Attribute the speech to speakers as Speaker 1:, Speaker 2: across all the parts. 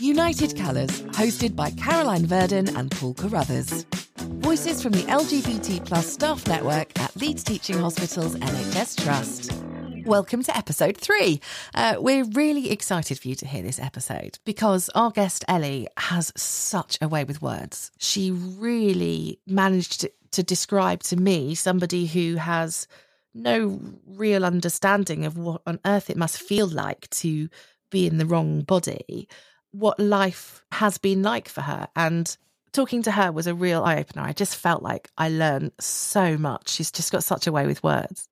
Speaker 1: United Colours, hosted by Caroline Verdon and Paul Carruthers. Voices from the LGBT plus staff network at Leeds Teaching Hospitals NHS Trust. Welcome to episode three. Uh, we're really excited for you to hear this episode because our guest Ellie has such a way with words. She really managed to, to describe to me somebody who has no real understanding of what on earth it must feel like to be in the wrong body, what life has been like for her. And talking to her was a real eye opener. I just felt like I learned so much. She's just got such a way with words.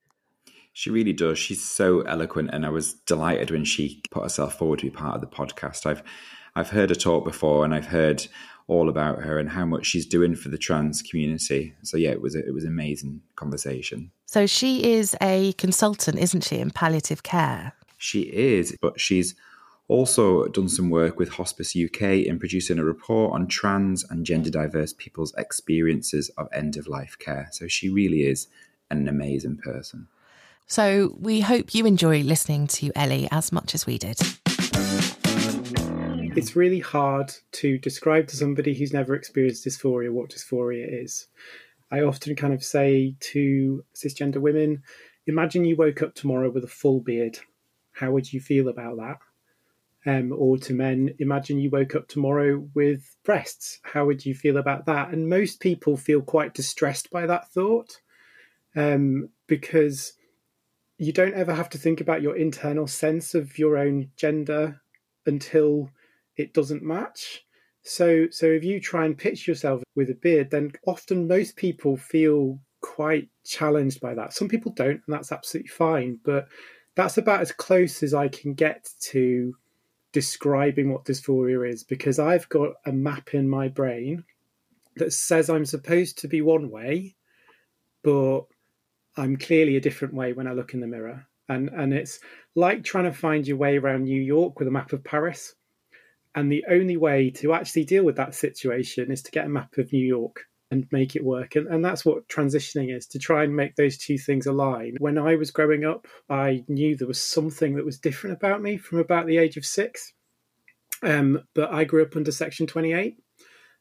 Speaker 2: She really does. She's so eloquent, and I was delighted when she put herself forward to be part of the podcast. I've I've heard her talk before, and I've heard all about her and how much she's doing for the trans community. So yeah, it was a, it was an amazing conversation.
Speaker 1: So she is a consultant, isn't she, in palliative care?
Speaker 2: She is, but she's also done some work with Hospice UK in producing a report on trans and gender diverse people's experiences of end of life care. So she really is an amazing person.
Speaker 1: So we hope you enjoy listening to Ellie as much as we did.
Speaker 3: It's really hard to describe to somebody who's never experienced dysphoria what dysphoria is. I often kind of say to cisgender women, imagine you woke up tomorrow with a full beard. How would you feel about that? Um, or to men, imagine you woke up tomorrow with breasts. How would you feel about that? And most people feel quite distressed by that thought um, because you don't ever have to think about your internal sense of your own gender until it doesn't match. So, so if you try and pitch yourself with a beard, then often most people feel quite challenged by that. Some people don't, and that's absolutely fine. But that's about as close as I can get to describing what dysphoria is because I've got a map in my brain that says I'm supposed to be one way, but I'm clearly a different way when I look in the mirror. And and it's like trying to find your way around New York with a map of Paris. And the only way to actually deal with that situation is to get a map of New York and make it work. And, and that's what transitioning is to try and make those two things align. When I was growing up, I knew there was something that was different about me from about the age of six. Um, but I grew up under Section 28,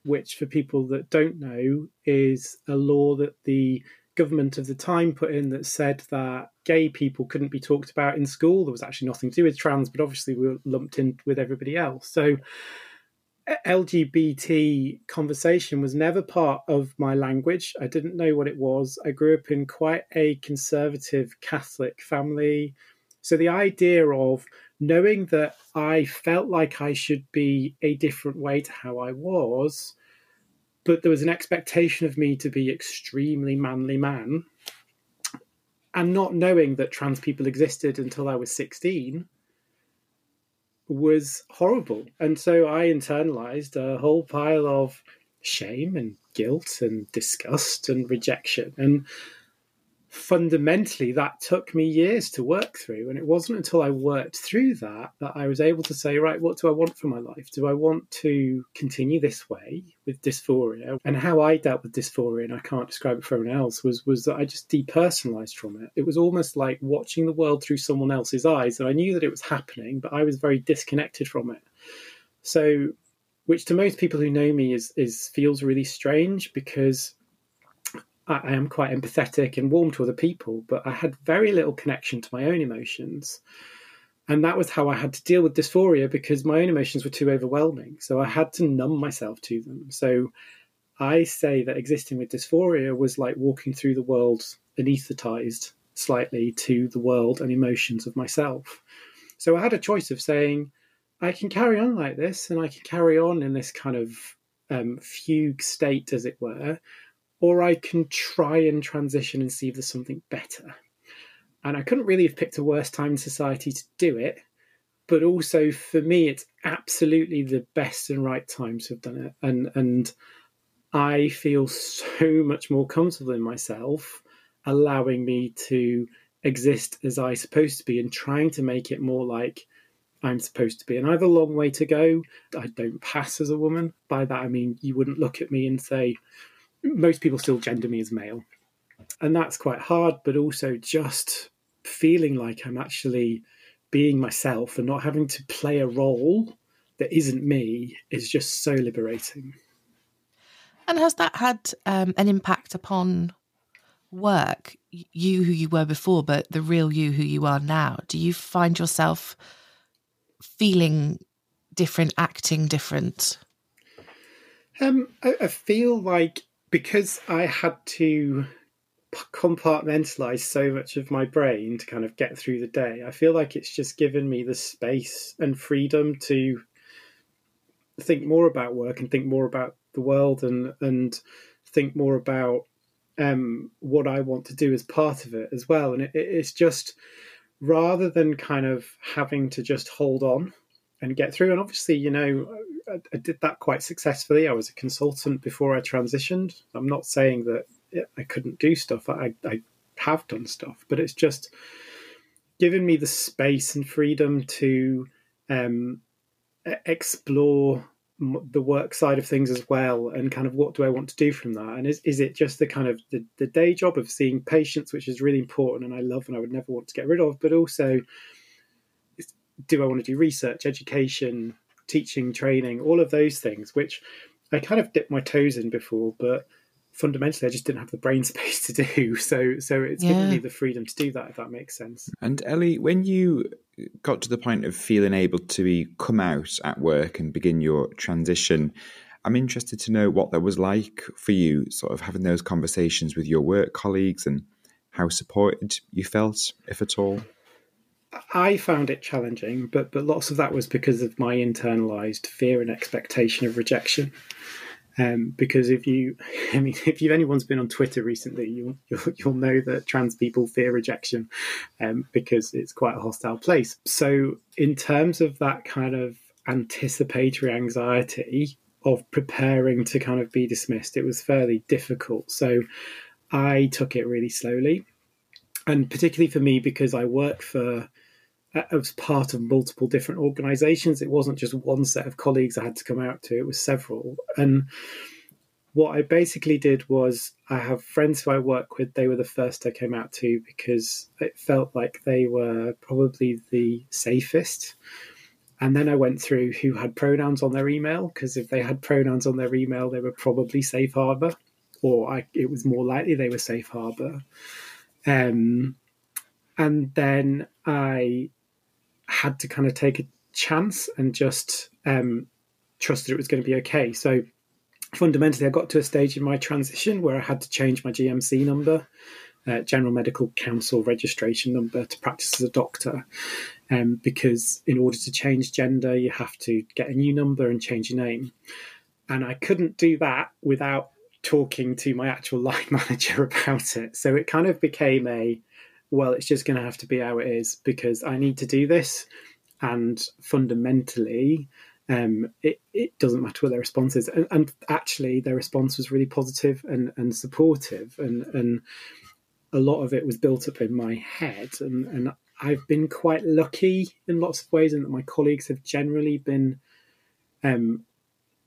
Speaker 3: which, for people that don't know, is a law that the government of the time put in that said that gay people couldn't be talked about in school. There was actually nothing to do with trans, but obviously we were lumped in with everybody else. So LGBT conversation was never part of my language. I didn't know what it was. I grew up in quite a conservative Catholic family. So the idea of knowing that I felt like I should be a different way to how I was, but there was an expectation of me to be extremely manly man, and not knowing that trans people existed until I was 16 was horrible. And so I internalized a whole pile of shame and guilt and disgust and rejection. And fundamentally, that took me years to work through. And it wasn't until I worked through that that I was able to say, right, what do I want for my life? Do I want to continue this way with dysphoria? And how I dealt with dysphoria, and I can't describe it for everyone else, was, was that I just depersonalized from it. It was almost like watching the world through someone else's eyes. And I knew that it was happening, but I was very disconnected from it. So, which to most people who know me is, is feels really strange because I, am quite empathetic and warm to other people, but I had very little connection to my own emotions. And that was how I had to deal with dysphoria because my own emotions were too overwhelming. So I had to numb myself to them. So I say that existing with dysphoria was like walking through the world anesthetized slightly to the world and emotions of myself. So I had a choice of saying, I can carry on like this and I can carry on in this kind of um, fugue state, as it were, or I can try and transition and see if there's something better. And I couldn't really have picked a worse time in society to do it. But also for me, it's absolutely the best and right time to have done it. And and I feel so much more comfortable in myself, allowing me to exist as I supposed to be and trying to make it more like I'm supposed to be. And I have a long way to go. I don't pass as a woman. By that I mean you wouldn't look at me and say, most people still gender me as male. And that's quite hard, but also just feeling like I'm actually being myself and not having to play a role that isn't me is just so liberating.
Speaker 1: And has that had um, an impact upon work? You who you were before, but the real you who you are now. Do you find yourself feeling different, acting different?
Speaker 3: Um, I, I feel like because I had to compartmentalize so much of my brain to kind of get through the day. I feel like it's just given me the space and freedom to think more about work and think more about the world and and think more about um, what I want to do as part of it as well. And it, it's just rather than kind of having to just hold on and get through. And obviously, you know, I, I did that quite successfully. I was a consultant before I transitioned. I'm not saying that I couldn't do stuff. I, I have done stuff, but it's just given me the space and freedom to um, explore the work side of things as well and kind of what do i want to do from that and is, is it just the kind of the, the day job of seeing patients which is really important and i love and i would never want to get rid of but also do i want to do research education teaching training all of those things which i kind of dipped my toes in before but fundamentally I just didn't have the brain space to do. So so it's yeah. given me the freedom to do that, if that makes sense.
Speaker 2: And Ellie, when you got to the point of feeling able to be come out at work and begin your transition, I'm interested to know what that was like for you, sort of having those conversations with your work colleagues and how supported you felt, if at all.
Speaker 3: I found it challenging, but but lots of that was because of my internalized fear and expectation of rejection. Um, because if you, I mean, if you anyone's been on Twitter recently, you'll you'll, you'll know that trans people fear rejection um, because it's quite a hostile place. So, in terms of that kind of anticipatory anxiety of preparing to kind of be dismissed, it was fairly difficult. So, I took it really slowly, and particularly for me because I work for as part of multiple different organizations. It wasn't just one set of colleagues I had to come out to, it was several. And what I basically did was I have friends who I work with, they were the first I came out to because it felt like they were probably the safest. And then I went through who had pronouns on their email, because if they had pronouns on their email, they were probably safe harbor, or I, it was more likely they were safe harbor. Um, and then I had to kind of take a chance and just um, trust that it was going to be okay. So fundamentally, I got to a stage in my transition where I had to change my GMC number, uh, General Medical Council registration number, to practice as a doctor. Um, because in order to change gender, you have to get a new number and change your name. And I couldn't do that without talking to my actual line manager about it. So it kind of became a well, it's just going to have to be how it is because I need to do this. And fundamentally, um, it, it doesn't matter what their response is. And, and, actually, their response was really positive and, and supportive. And, and a lot of it was built up in my head. And, and I've been quite lucky in lots of ways, and that my colleagues have generally been um,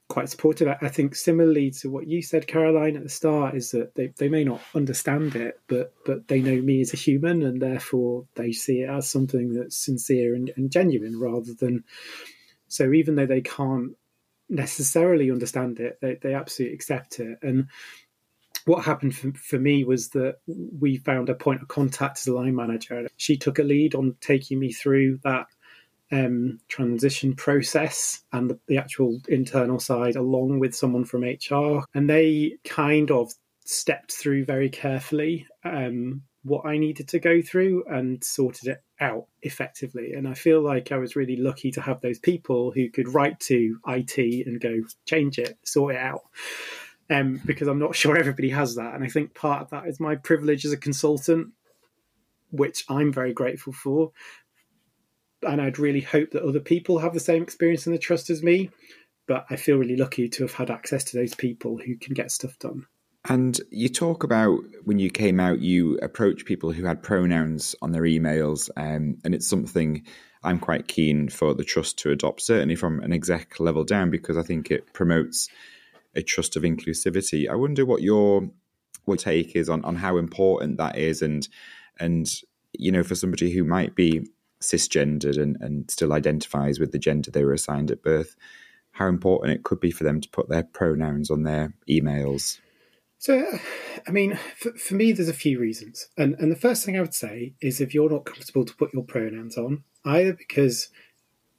Speaker 3: quite supportive. I think similarly to what you said, Caroline, at the start, is that they, they may not understand it, but but they know me as a human, and therefore they see it as something that's sincere and, and genuine, rather than. So even though they can't necessarily understand it, they they absolutely accept it. And what happened for, for me was that we found a point of contact as a line manager. She took a lead on taking me through that um, transition process and the, the actual internal side, along with someone from HR. And they kind of stepped through very carefully um, what I needed to go through and sorted it out effectively. And I feel like I was really lucky to have those people who could write to IT and go, change it, sort it out. Um, because I'm not sure everybody has that. And I think part of that is my privilege as a consultant, which I'm very grateful for and I'd really hope that other people have the same experience and the trust as me. But I feel really lucky to have had access to those people who can get stuff done.
Speaker 2: And you talk about when you came out, you approached people who had pronouns on their emails, um, and it's something I'm quite keen for the trust to adopt, certainly from an exec level down, because I think it promotes a trust of inclusivity. I wonder what your what take is on, on how important that is, and and you know, for somebody who might be cisgendered and, and still identifies with the gender they were assigned at birth, how important it could be for them to put their pronouns on their emails.
Speaker 3: So, I mean, for, for me, there's a few reasons. And, and the first thing I would say is if you're not comfortable to put your pronouns on, either because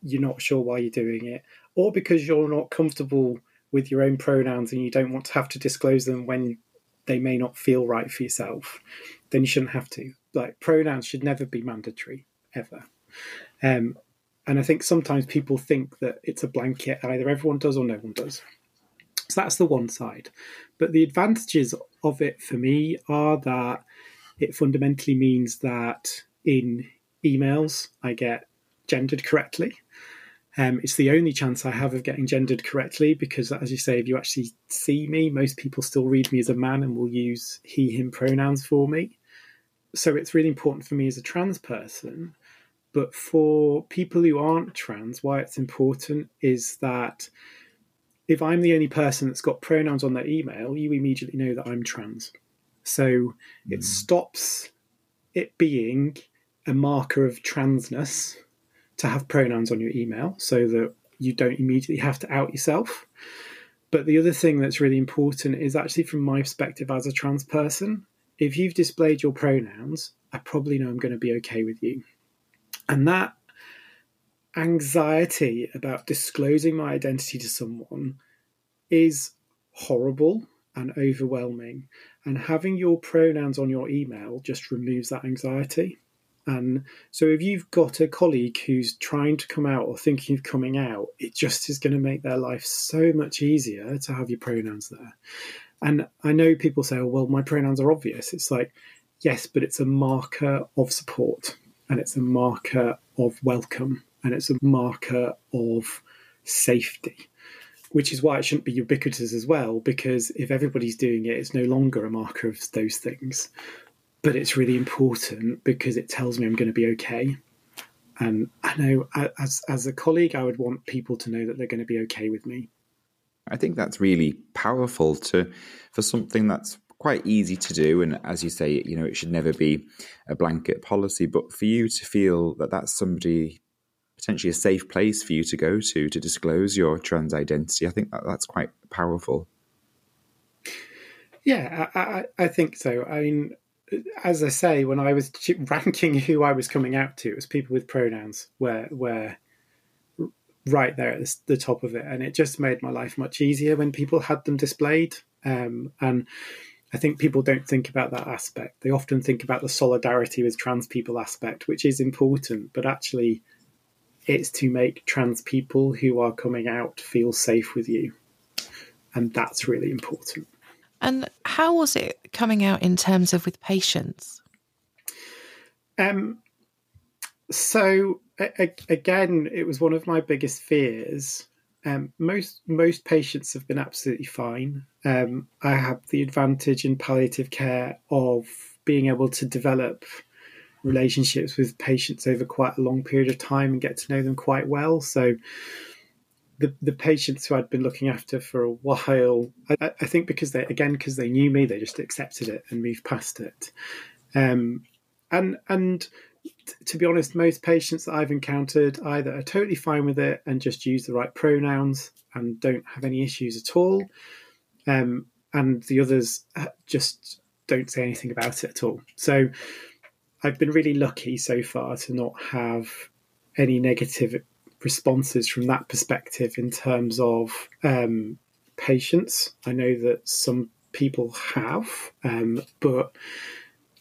Speaker 3: you're not sure why you're doing it, or because you're not comfortable with your own pronouns and you don't want to have to disclose them when they may not feel right for yourself, then you shouldn't have to. Like pronouns should never be mandatory ever. Um, and I think sometimes people think that it's a blanket, either everyone does or no one does. So that's the one side. But the advantages of it for me are that it fundamentally means that in emails I get gendered correctly. Um, it's the only chance I have of getting gendered correctly because, as you say, if you actually see me, most people still read me as a man and will use he, him pronouns for me. So it's really important for me as a trans person. But for people who aren't trans, why it's important is that if I'm the only person that's got pronouns on their email, you immediately know that I'm trans. So mm. it stops it being a marker of transness to have pronouns on your email so that you don't immediately have to out yourself. But the other thing that's really important is actually from my perspective as a trans person, if you've displayed your pronouns, I probably know I'm going to be okay with you. And that anxiety about disclosing my identity to someone is horrible and overwhelming. And having your pronouns on your email just removes that anxiety. And so, if you've got a colleague who's trying to come out or thinking of coming out, it just is going to make their life so much easier to have your pronouns there. And I know people say, oh, well, my pronouns are obvious. It's like, yes, but it's a marker of support and it's a marker of welcome and it's a marker of safety which is why it shouldn't be ubiquitous as well because if everybody's doing it it's no longer a marker of those things but it's really important because it tells me I'm going to be okay. And I know as as a colleague, I would want people to know that they're going to be okay with me.
Speaker 2: I think that's really powerful to for something that's quite easy to do, and as you say, you know, it should never be a blanket policy. But for you to feel that that's somebody potentially a safe place for you to go to to disclose your trans identity, I think that that's quite powerful.
Speaker 3: Yeah, I, I, I think so. I mean, as I say, when I was ranking who I was coming out to, it was people with pronouns were were right there at the top of it, and it just made my life much easier when people had them displayed. Um, and I think people don't think about that aspect. They often think about the solidarity with trans people aspect, which is important, but actually, it's to make trans people who are coming out feel safe with you, and that's really important.
Speaker 1: And how was it coming out in terms of with patients?
Speaker 3: Um, so a- again, it was one of my biggest fears. Um, most most patients have been absolutely fine. Um, I have the advantage in palliative care of being able to develop relationships with patients over quite a long period of time and get to know them quite well. So the the patients who I'd been looking after for a while, I, I think because they again because they knew me, they just accepted it and moved past it. Um, and and to be honest, most patients that I've encountered either are totally fine with it and just use the right pronouns and don't have any issues at all, um, and the others uh, just don't say anything about it at all. So I've been really lucky so far to not have any negative responses from that perspective in terms of um, patients. I know that some people have, um, but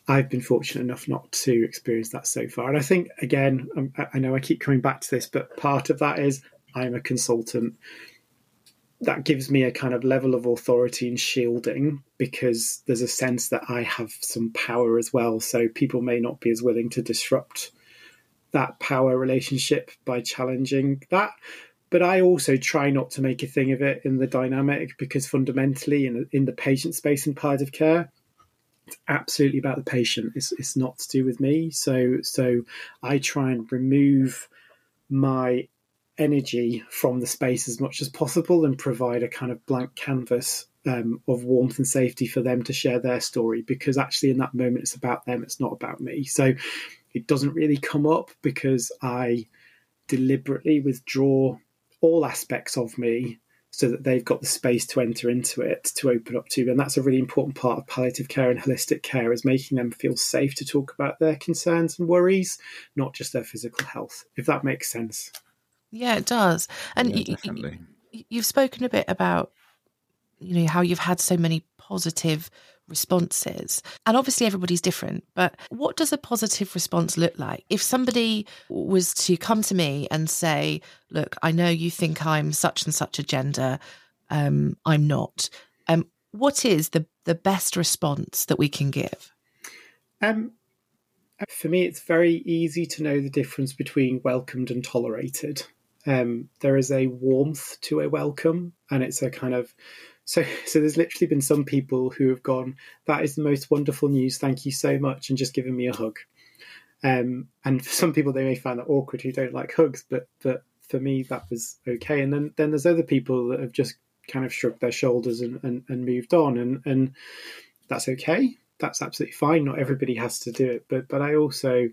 Speaker 3: I've been fortunate enough not to experience that so far. And I think, again, um, I know I keep coming back to this, but part of that is I'm a consultant. That gives me a kind of level of authority and shielding because there's a sense that I have some power as well. So people may not be as willing to disrupt that power relationship by challenging that. But I also try not to make a thing of it in the dynamic because fundamentally, in, in the patient space in palliative care, it's absolutely about the patient. It's, it's not to do with me. So so I try and remove my energy from the space as much as possible and provide a kind of blank canvas um, of warmth and safety for them to share their story because actually in that moment it's about them it's not about me so it doesn't really come up because I deliberately withdraw all aspects of me so that they've got the space to enter into it to open up to and that's a really important part of palliative care and holistic care is making them feel safe to talk about their concerns and worries not just their physical health if that makes sense
Speaker 1: yeah it does and
Speaker 2: Yeah,
Speaker 1: you,
Speaker 2: definitely.
Speaker 1: you've spoken a bit about you know how you've had so many positive responses. And obviously everybody's different but what does a positive response look like? If somebody was to come to me and say look i know you think i'm such and such a gender um, i'm not um, what is the the best response that we can give?
Speaker 3: Um, for me, it's very easy to know the difference between welcomed and tolerated. Um, there is a warmth to a welcome, and it's a kind of so. So there's literally been some people who have gone, "That is the most wonderful news. Thank you so much," and just given me a hug. Um, and for some people, they may find that awkward who don't like hugs, but but for me, that was okay. And then then there's other people that have just kind of shrugged their shoulders and, and, and moved on, and and that's okay that's absolutely fine. Not everybody has to do it, but but I also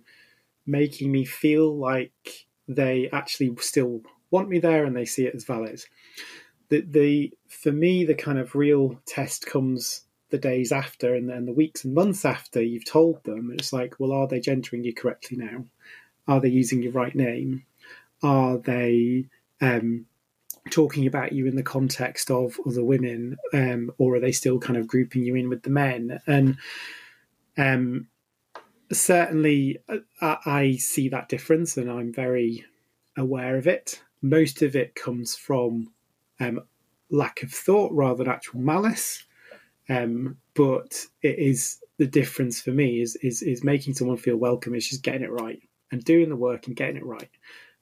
Speaker 3: making me feel like they actually still want me there and they see it as valid. The the for me the kind of real test comes the days after and then the weeks and months after you've told them. It's like, well, are they gendering you correctly now? Are they using your right name? Are they um, talking about you in the context of other women, um, or are they still kind of grouping you in with the men? And um, certainly, I, I see that difference, and I'm very aware of it. Most of it comes from um, lack of thought rather than actual malice. Um, but it is the difference for me is is is making someone feel welcome. Is just getting it right and doing the work and getting it right.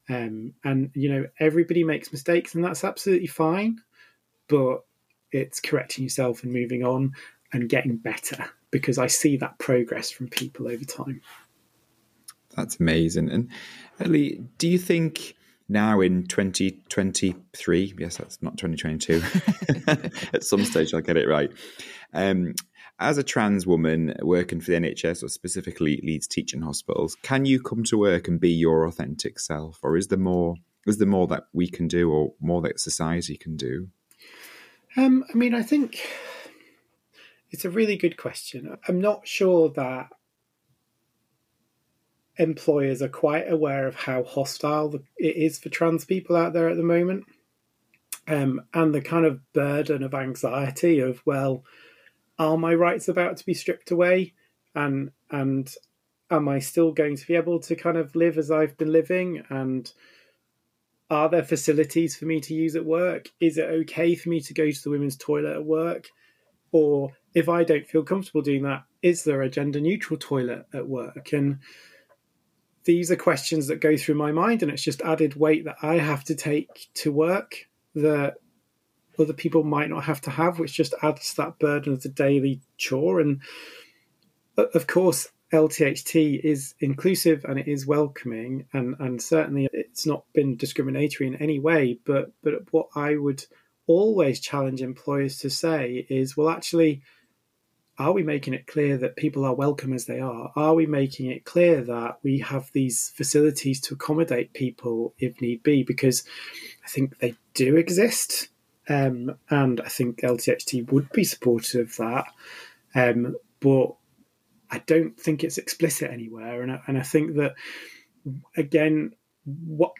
Speaker 3: Um, and you know, everybody makes mistakes, and that's absolutely fine. But it's correcting yourself and moving on and getting better because I see that progress from people over time.
Speaker 2: That's amazing. And Ellie, do you think now in 2023, yes, that's not 2022, at some stage I'll get it right. Um, as a trans woman working for the NHS or specifically Leeds Teaching Hospitals, can you come to work and be your authentic self, or is there more? Is there more that we can do, or more that society can do?
Speaker 3: Um, I mean, I think it's a really good question. I'm not sure that employers are quite aware of how hostile it is for trans people out there at the moment. Um, and the kind of burden of anxiety of, well, are my rights about to be stripped away? And and am I still going to be able to kind of live as I've been living? And are there facilities for me to use at work? Is it okay for me to go to the women's toilet at work? Or if I don't feel comfortable doing that, is there a gender neutral toilet at work? And these are questions that go through my mind, and it's just added weight that I have to take to work that other people might not have to have, which just adds that burden of the daily chore. And of course, LTHT is inclusive and it is welcoming, and, and certainly it's not been discriminatory in any way. But but what I would always challenge employers to say is, well, actually, are we making it clear that people are welcome as they are? Are we making it clear that we have these facilities to accommodate people if need be? Because I think they do exist. Um, and I think LTHT would be supportive of that. Um, but I don't think it's explicit anywhere. And I, and I think that, again, what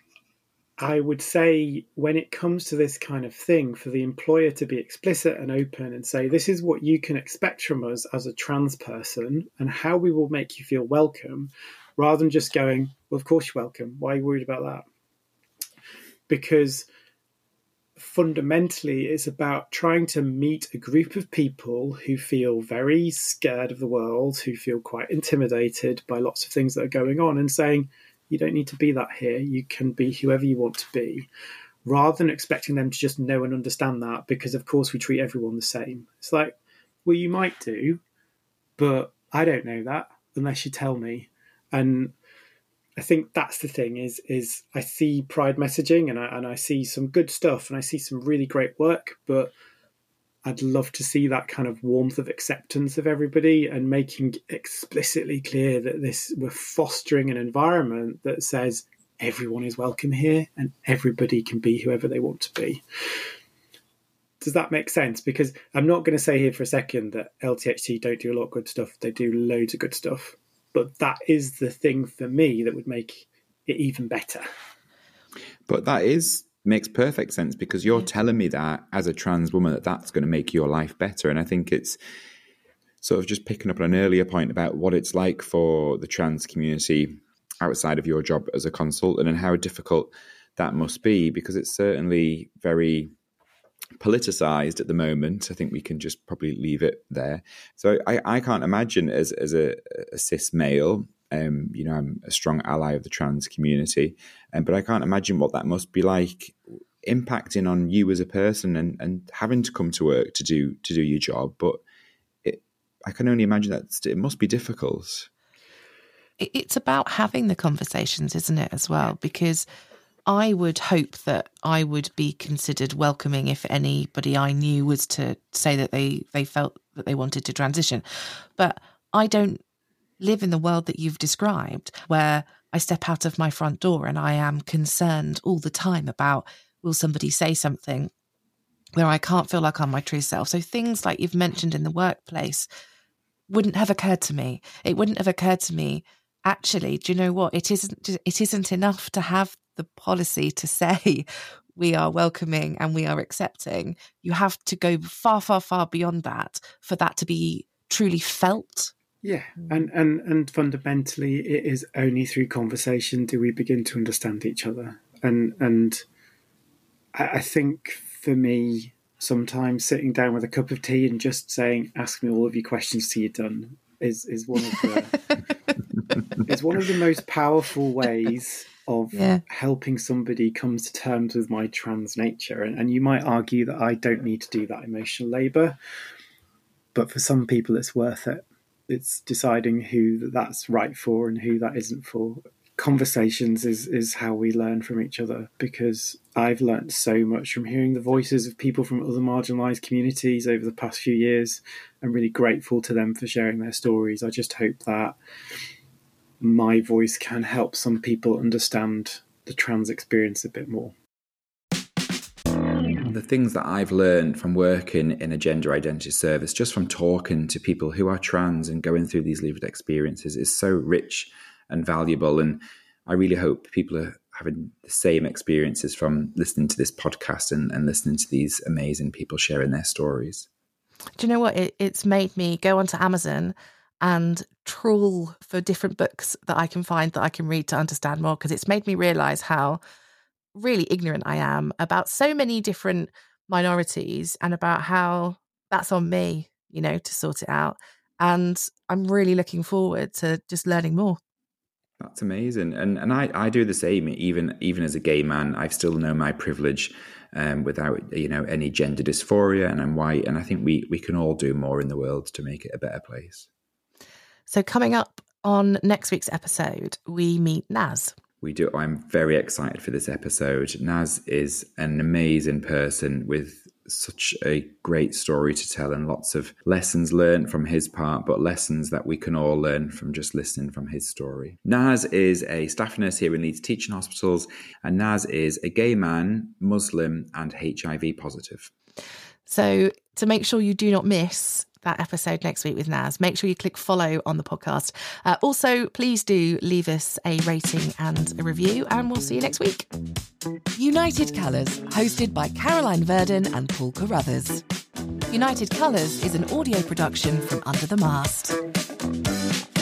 Speaker 3: I would say when it comes to this kind of thing, for the employer to be explicit and open and say, this is what you can expect from us as a trans person and how we will make you feel welcome, rather than just going, well, of course you're welcome. Why are you worried about that? Because fundamentally, it's about trying to meet a group of people who feel very scared of the world, who feel quite intimidated by lots of things that are going on, and saying, you don't need to be that here. You can be whoever you want to be, rather than expecting them to just know and understand that, because of course we treat everyone the same. It's like, well, you might do, but I don't know that unless you tell me. And I think that's the thing is is I see pride messaging and I and I see some good stuff and I see some really great work, but I'd love to see that kind of warmth of acceptance of everybody and making explicitly clear that this we're fostering an environment that says everyone is welcome here and everybody can be whoever they want to be. Does that make sense? Because I'm not going to say here for a second that LTHT don't do a lot of good stuff. They do loads of good stuff. But that is the thing for me that would make it even better.
Speaker 2: But that is makes perfect sense because you're telling me that as a trans woman that that's going to make your life better and i think it's sort of just picking up on an earlier point about what it's like for the trans community outside of your job as a consultant and how difficult that must be because it's certainly very politicized at the moment. I think we can just probably leave it there. So I, I can't imagine as as a, a cis male um, you know, I'm a strong ally of the trans community, um, but I can't imagine what that must be like impacting on you as a person and, and having to come to work to do to do your job. But it, I can only imagine that it must be difficult.
Speaker 1: It's about having the conversations, isn't it, as well? Because I would hope that I would be considered welcoming if anybody I knew was to say that they they felt that they wanted to transition. But I don't live in the world that you've described, where I step out of my front door and I am concerned all the time about will somebody say something where I can't feel like I'm my true self. So things like you've mentioned in the workplace wouldn't have occurred to me. It wouldn't have occurred to me. Actually, do you know what? It isn't. It isn't enough to have the policy to say we are welcoming and we are accepting. You have to go far, far, far beyond that for that to be truly felt
Speaker 3: yeah, mm. and, and and fundamentally, it is only through conversation do we begin to understand each other. And and I, think for me, sometimes sitting down with a cup of tea and just saying, "Ask me all of your questions till you're done," is is one of the is one of the most powerful ways of yeah. helping somebody come to terms with my trans nature. And, and you might argue that I don't need to do that emotional labour, but for some people, it's worth it it's deciding who that's right for and who that isn't for. Conversations is is how we learn from each other because I've learned so much from hearing the voices of people from other marginalized communities over the past few years. I'm really grateful to them for sharing their stories. I just hope that my voice can help some people understand the trans experience a bit more
Speaker 2: the things that I've learned from working in a gender identity service, just from talking to people who are trans and going through these lived experiences, is so rich and valuable. And I really hope people are having the same experiences from listening to this podcast and, and listening to these amazing people sharing their stories.
Speaker 1: Do you know what? It, it's made me go onto Amazon and trawl for different books that I can find that I can read to understand more because it's made me realize how really ignorant I am about so many different minorities and about how that's on me, you know, to sort it out. And I'm really looking forward to just learning more.
Speaker 2: That's amazing, and and I, I do the same. Even even as a gay man, I still know my privilege, um, without you know any gender dysphoria, and I'm white, and I think we we can all do more in the world to make it a better place.
Speaker 1: So coming up on next week's episode, we meet Naz
Speaker 2: we do. I'm very excited for this episode. Naz is an amazing person with such a great story to tell and lots of lessons learned from his part, but lessons that we can all learn from just listening from his story. Naz is a staff nurse here in Leeds Teaching Hospitals, and Naz is a gay man, Muslim, and HIV positive.
Speaker 1: So, to make sure you do not miss that episode next week with Naz. Make sure you click follow on the podcast. Uh, also, please do leave us a rating and a review, and we'll see you next week.
Speaker 4: United Colours, hosted by Caroline Verdon and Paul Carruthers. United Colours is an audio production from Under the Mast.